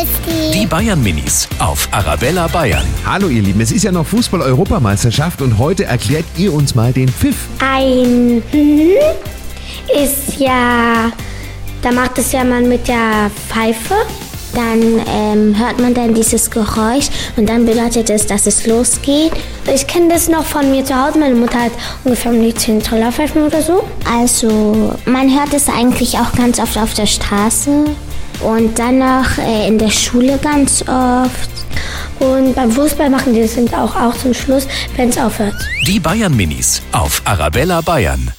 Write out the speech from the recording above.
Die? Die Bayern Minis auf Arabella Bayern. Hallo ihr Lieben, es ist ja noch Fußball-Europameisterschaft und heute erklärt ihr uns mal den Pfiff. Ein hm ist ja, da macht es ja man mit der Pfeife. Dann ähm, hört man dann dieses Geräusch und dann bedeutet es, dass es losgeht. Ich kenne das noch von mir zu Hause. Meine Mutter hat ungefähr um die 10 Trillerpfeifen oder so. Also man hört es eigentlich auch ganz oft auf der Straße und dann noch äh, in der Schule ganz oft. Und beim Fußball machen die das auch, auch zum Schluss, wenn es aufhört. Die Bayern Minis auf Arabella Bayern.